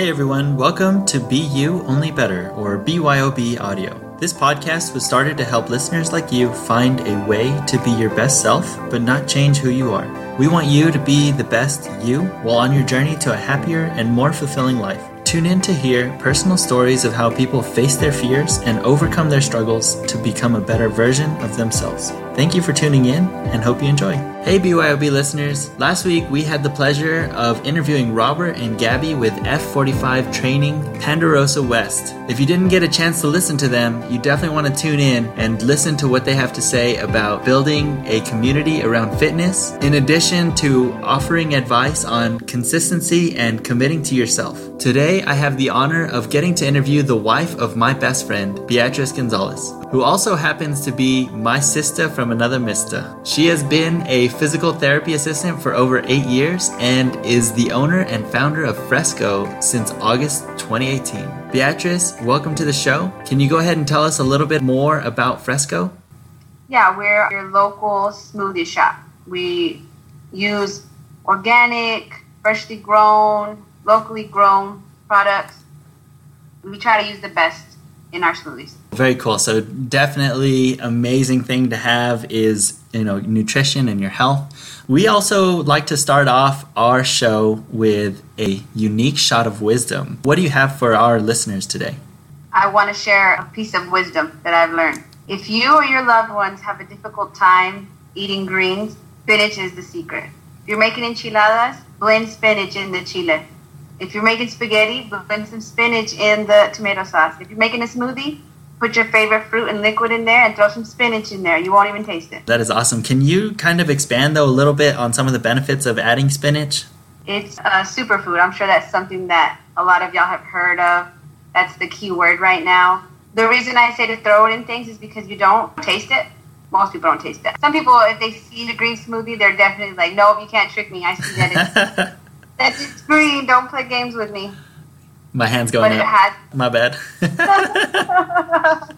Hey everyone, welcome to Be You Only Better, or BYOB Audio. This podcast was started to help listeners like you find a way to be your best self, but not change who you are. We want you to be the best you while on your journey to a happier and more fulfilling life. Tune in to hear personal stories of how people face their fears and overcome their struggles to become a better version of themselves. Thank you for tuning in and hope you enjoy. Hey, BYOB listeners. Last week we had the pleasure of interviewing Robert and Gabby with F45 Training Ponderosa West. If you didn't get a chance to listen to them, you definitely want to tune in and listen to what they have to say about building a community around fitness, in addition to offering advice on consistency and committing to yourself. Today, I have the honor of getting to interview the wife of my best friend, Beatrice Gonzalez, who also happens to be my sister from another mister. She has been a physical therapy assistant for over eight years and is the owner and founder of Fresco since August 2018. Beatrice, welcome to the show. Can you go ahead and tell us a little bit more about Fresco? Yeah, we're your local smoothie shop. We use organic, freshly grown, locally grown products. We try to use the best in our smoothies. Very cool. So definitely amazing thing to have is, you know, nutrition and your health. We also like to start off our show with a unique shot of wisdom. What do you have for our listeners today? I want to share a piece of wisdom that I've learned. If you or your loved ones have a difficult time eating greens, spinach is the secret. If you're making enchiladas, blend spinach in the chile. If you're making spaghetti, blend some spinach in the tomato sauce. If you're making a smoothie, put your favorite fruit and liquid in there and throw some spinach in there. You won't even taste it. That is awesome. Can you kind of expand though a little bit on some of the benefits of adding spinach? It's a superfood. I'm sure that's something that a lot of y'all have heard of. That's the key word right now. The reason I say to throw it in things is because you don't taste it. Most people don't taste it. Some people, if they see the green smoothie, they're definitely like, "Nope, you can't trick me. I see that it's that it's green. Don't play games with me." My hand's going But it up. My bad.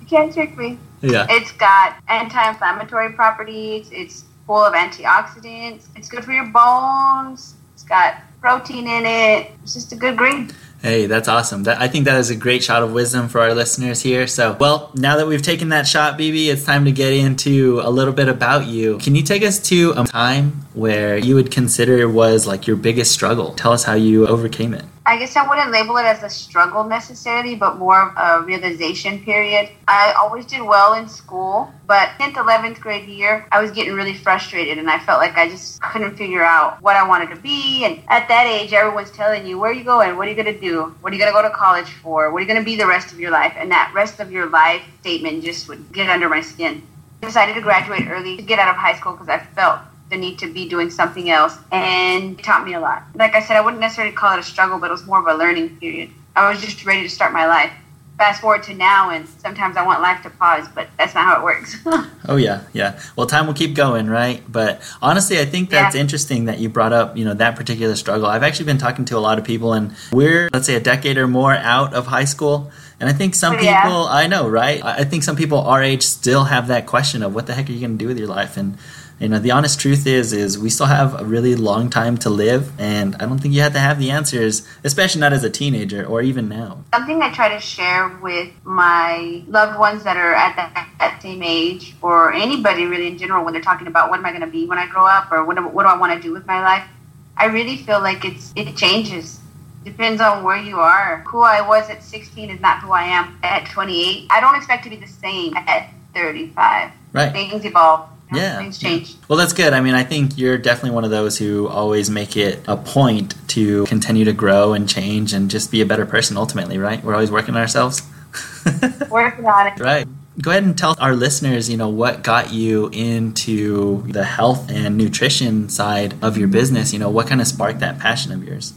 you can't trick me. yeah. It's got anti-inflammatory properties. It's full of antioxidants. It's good for your bones. It's got protein in it. It's just a good green. Hey, that's awesome. That, I think that is a great shot of wisdom for our listeners here. So, well, now that we've taken that shot, BB, it's time to get into a little bit about you. Can you take us to a time where you would consider was like your biggest struggle? Tell us how you overcame it. I guess I wouldn't label it as a struggle necessarily, but more of a realization period. I always did well in school, but 10th, 11th grade year, I was getting really frustrated and I felt like I just couldn't figure out what I wanted to be. And at that age, everyone's telling you, where are you going? What are you going to do? What are you going to go to college for? What are you going to be the rest of your life? And that rest of your life statement just would get under my skin. I decided to graduate early to get out of high school because I felt the need to be doing something else and it taught me a lot. Like I said, I wouldn't necessarily call it a struggle, but it was more of a learning period. I was just ready to start my life. Fast forward to now, and sometimes I want life to pause, but that's not how it works. Oh yeah, yeah. Well, time will keep going, right? But honestly, I think that's Yeah. interesting that you brought up, you know, that particular struggle. I've actually been talking to a lot of people, and we're let's say a decade or more out of high school, and I think some Oh, yeah. people, I know, right? I I think some people our age still have that question of what the heck are you going to do with your life, and you know, the honest truth is, is we still have a really long time to live, and I don't think you have to have the answers, especially not as a teenager or even now. Something I try to share with my loved ones that are at that, that same age, or anybody really in general, when they're talking about what am I going to be when I grow up, or what, do- what do I want to do with my life, I really feel like it's it changes. Depends on where you are. Who I was at 16 is not who I am at 28. I don't expect to be the same at 35. Right. Things evolve. Yeah. Things change. Well, that's good. I mean, I think you're definitely one of those who always make it a point to continue to grow and change and just be a better person ultimately, right? We're always working on ourselves. Working on it. right. Go ahead and tell our listeners, you know, what got you into the health and nutrition side of your business. You know, what kind of sparked that passion of yours?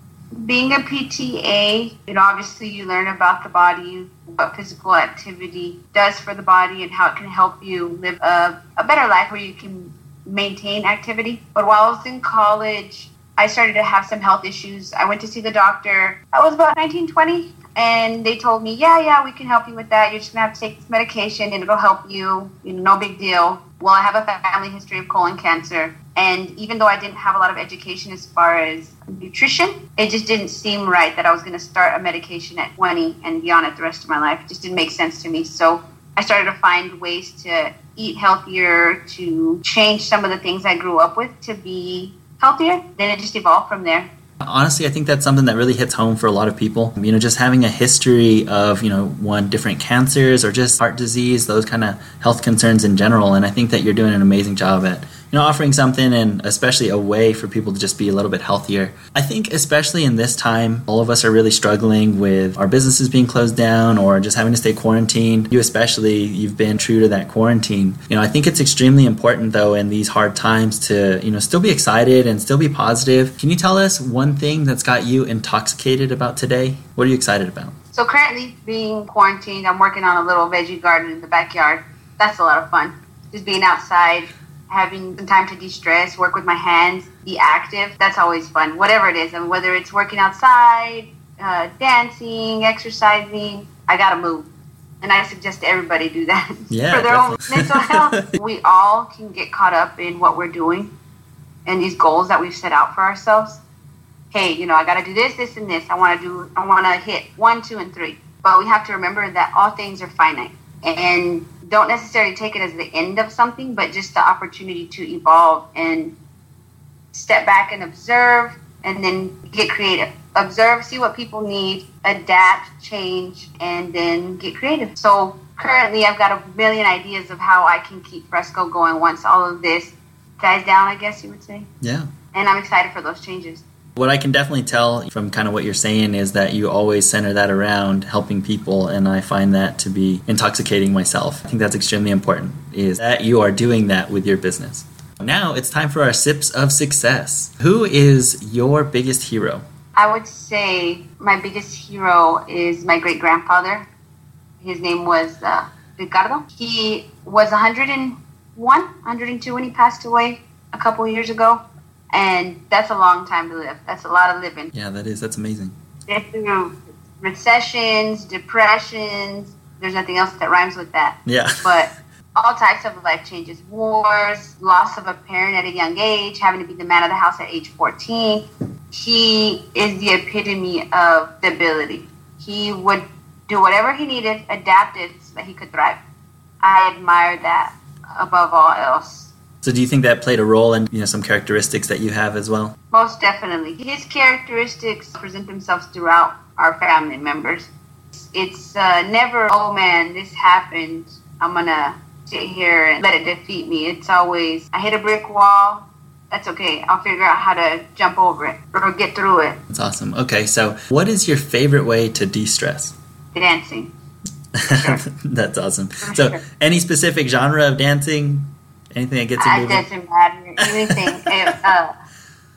being a PTA, you know, obviously you learn about the body, what physical activity does for the body, and how it can help you live a, a better life where you can maintain activity. But while I was in college, I started to have some health issues. I went to see the doctor. I was about 19, 20. And they told me, yeah, yeah, we can help you with that. You're just gonna have to take this medication, and it'll help you. You know, no big deal. Well, I have a family history of colon cancer, and even though I didn't have a lot of education as far as nutrition, it just didn't seem right that I was going to start a medication at 20 and be on it the rest of my life. It just didn't make sense to me. So I started to find ways to eat healthier, to change some of the things I grew up with to be healthier. Then it just evolved from there. Honestly, I think that's something that really hits home for a lot of people. You know, just having a history of, you know, one, different cancers or just heart disease, those kind of health concerns in general. And I think that you're doing an amazing job at you know, offering something and especially a way for people to just be a little bit healthier. I think, especially in this time, all of us are really struggling with our businesses being closed down or just having to stay quarantined. You, especially, you've been true to that quarantine. You know, I think it's extremely important, though, in these hard times to, you know, still be excited and still be positive. Can you tell us one thing that's got you intoxicated about today? What are you excited about? So, currently, being quarantined, I'm working on a little veggie garden in the backyard. That's a lot of fun. Just being outside, having some time to de-stress, work with my hands, be active. That's always fun. Whatever it is, and whether it's working outside, uh, dancing, exercising, I gotta move. And I suggest everybody do that yeah, for their definitely. own mental health. we all can get caught up in what we're doing and these goals that we've set out for ourselves. Hey, you know, I got to do this, this, and this. I want to do. I want to hit one, two, and three. But we have to remember that all things are finite, and don't necessarily take it as the end of something, but just the opportunity to evolve and step back and observe and then get creative. Observe, see what people need, adapt, change, and then get creative. So currently, I've got a million ideas of how I can keep Fresco going once all of this dies down, I guess you would say. Yeah. And I'm excited for those changes. What I can definitely tell from kind of what you're saying is that you always center that around helping people, and I find that to be intoxicating myself. I think that's extremely important, is that you are doing that with your business. Now it's time for our sips of success. Who is your biggest hero? I would say my biggest hero is my great grandfather. His name was uh, Ricardo. He was 101, 102 when he passed away a couple years ago and that's a long time to live. That's a lot of living. Yeah, that is. That's amazing. They're through recessions, depressions. There's nothing else that rhymes with that. Yeah. But all types of life changes, wars, loss of a parent at a young age, having to be the man of the house at age 14. He is the epitome of stability. He would do whatever he needed, adapted so that he could thrive. I admire that above all else. So do you think that played a role in you know some characteristics that you have as well? Most definitely. His characteristics present themselves throughout our family members. It's uh, never, oh man, this happened. I'm gonna sit here and let it defeat me. It's always, I hit a brick wall. That's okay. I'll figure out how to jump over it or get through it. That's awesome. Okay, so what is your favorite way to de-stress? Dancing. Sure. That's awesome. so, sure. any specific genre of dancing? Anything that gets you moving? It doesn't matter. Anything. uh,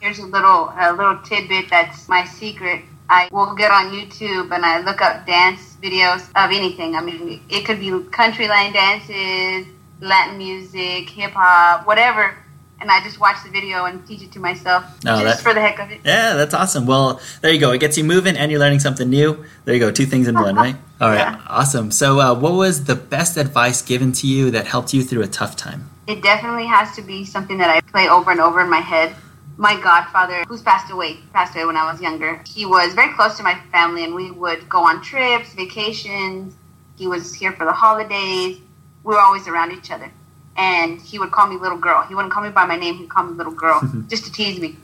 here's a little a little tidbit that's my secret. I will get on YouTube and I look up dance videos of anything. I mean, it could be country line dances, Latin music, hip hop, whatever. And I just watch the video and teach it to myself oh, just that, for the heck of it. Yeah, that's awesome. Well, there you go. It gets you moving and you're learning something new. There you go. Two things in one, right? All right. Yeah. Awesome. So, uh, what was the best advice given to you that helped you through a tough time? it definitely has to be something that I play over and over in my head. My godfather, who's passed away, passed away when I was younger. He was very close to my family, and we would go on trips, vacations. He was here for the holidays. We were always around each other. And he would call me little girl. He wouldn't call me by my name, he'd call me little girl, just to tease me.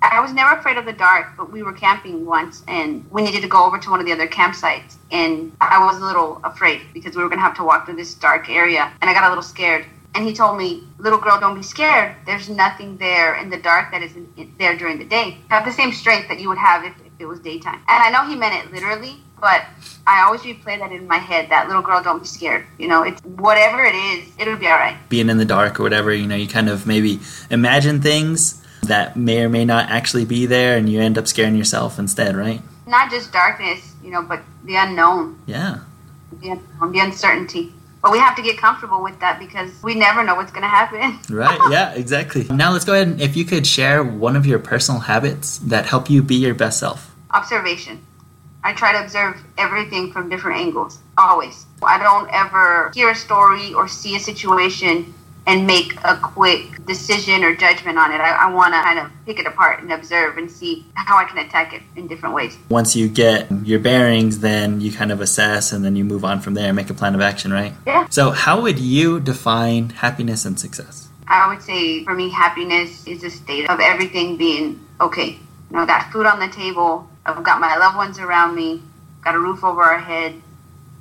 I was never afraid of the dark, but we were camping once and we needed to go over to one of the other campsites. And I was a little afraid because we were going to have to walk through this dark area. And I got a little scared. And he told me, little girl, don't be scared. There's nothing there in the dark that isn't there during the day. Have the same strength that you would have if, it was daytime. And I know he meant it literally, but I always replay that in my head. That little girl, don't be scared. You know, it's whatever it is, it'll be all right. Being in the dark or whatever, you know, you kind of maybe imagine things that may or may not actually be there, and you end up scaring yourself instead, right? Not just darkness, you know, but the unknown. Yeah. The, unknown, the uncertainty. But we have to get comfortable with that because we never know what's going to happen. right. Yeah, exactly. Now let's go ahead and if you could share one of your personal habits that help you be your best self. Observation. I I try to observe everything from different angles, always. I don't ever hear a story or see a situation and make a quick decision or judgment on it. I, I want to kind of pick it apart and observe and see how I can attack it in different ways. Once you get your bearings, then you kind of assess and then you move on from there and make a plan of action, right? Yeah. So, how would you define happiness and success? I would say for me, happiness is a state of everything being okay. You know, got food on the table, I've got my loved ones around me, got a roof over our head,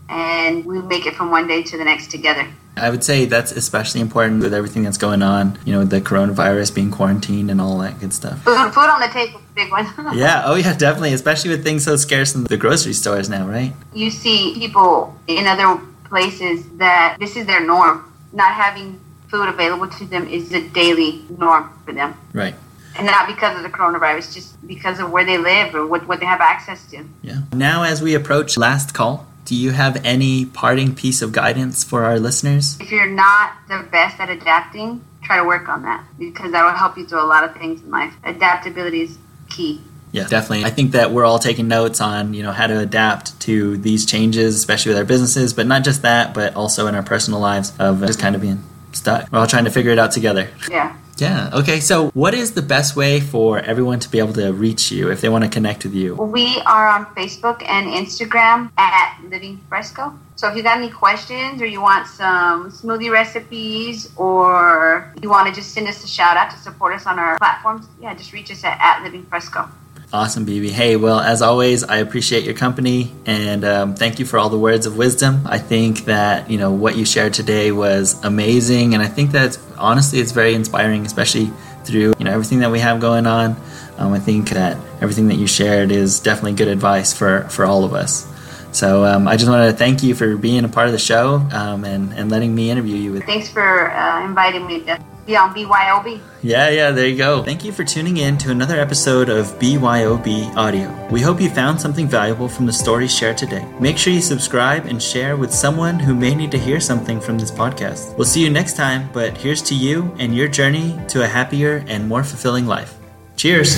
and we make it from one day to the next together. I would say that's especially important with everything that's going on, you know, the coronavirus being quarantined and all that good stuff. Food, food on the table, big one. yeah, oh yeah, definitely, especially with things so scarce in the grocery stores now, right? You see people in other places that this is their norm. Not having food available to them is a daily norm for them. Right. And not because of the coronavirus, just because of where they live or what, what they have access to. Yeah. Now, as we approach last call, do you have any parting piece of guidance for our listeners? If you're not the best at adapting, try to work on that because that will help you through a lot of things in life. Adaptability is key. Yeah, definitely. I think that we're all taking notes on, you know, how to adapt to these changes, especially with our businesses, but not just that, but also in our personal lives of just kind of being stuck. We're all trying to figure it out together. Yeah. Yeah. Okay. So, what is the best way for everyone to be able to reach you if they want to connect with you? We are on Facebook and Instagram at Living Fresco. So, if you got any questions or you want some smoothie recipes or you want to just send us a shout out to support us on our platforms, yeah, just reach us at, at Living Fresco. Awesome, BB. Hey, well, as always, I appreciate your company and um, thank you for all the words of wisdom. I think that you know what you shared today was amazing, and I think that honestly, it's very inspiring, especially through you know everything that we have going on. Um, I think that everything that you shared is definitely good advice for for all of us. So um, I just wanted to thank you for being a part of the show um, and and letting me interview you. Thanks for uh, inviting me to be on BYOB. Yeah, yeah, there you go. Thank you for tuning in to another episode of BYOB Audio. We hope you found something valuable from the stories shared today. Make sure you subscribe and share with someone who may need to hear something from this podcast. We'll see you next time, but here's to you and your journey to a happier and more fulfilling life. Cheers.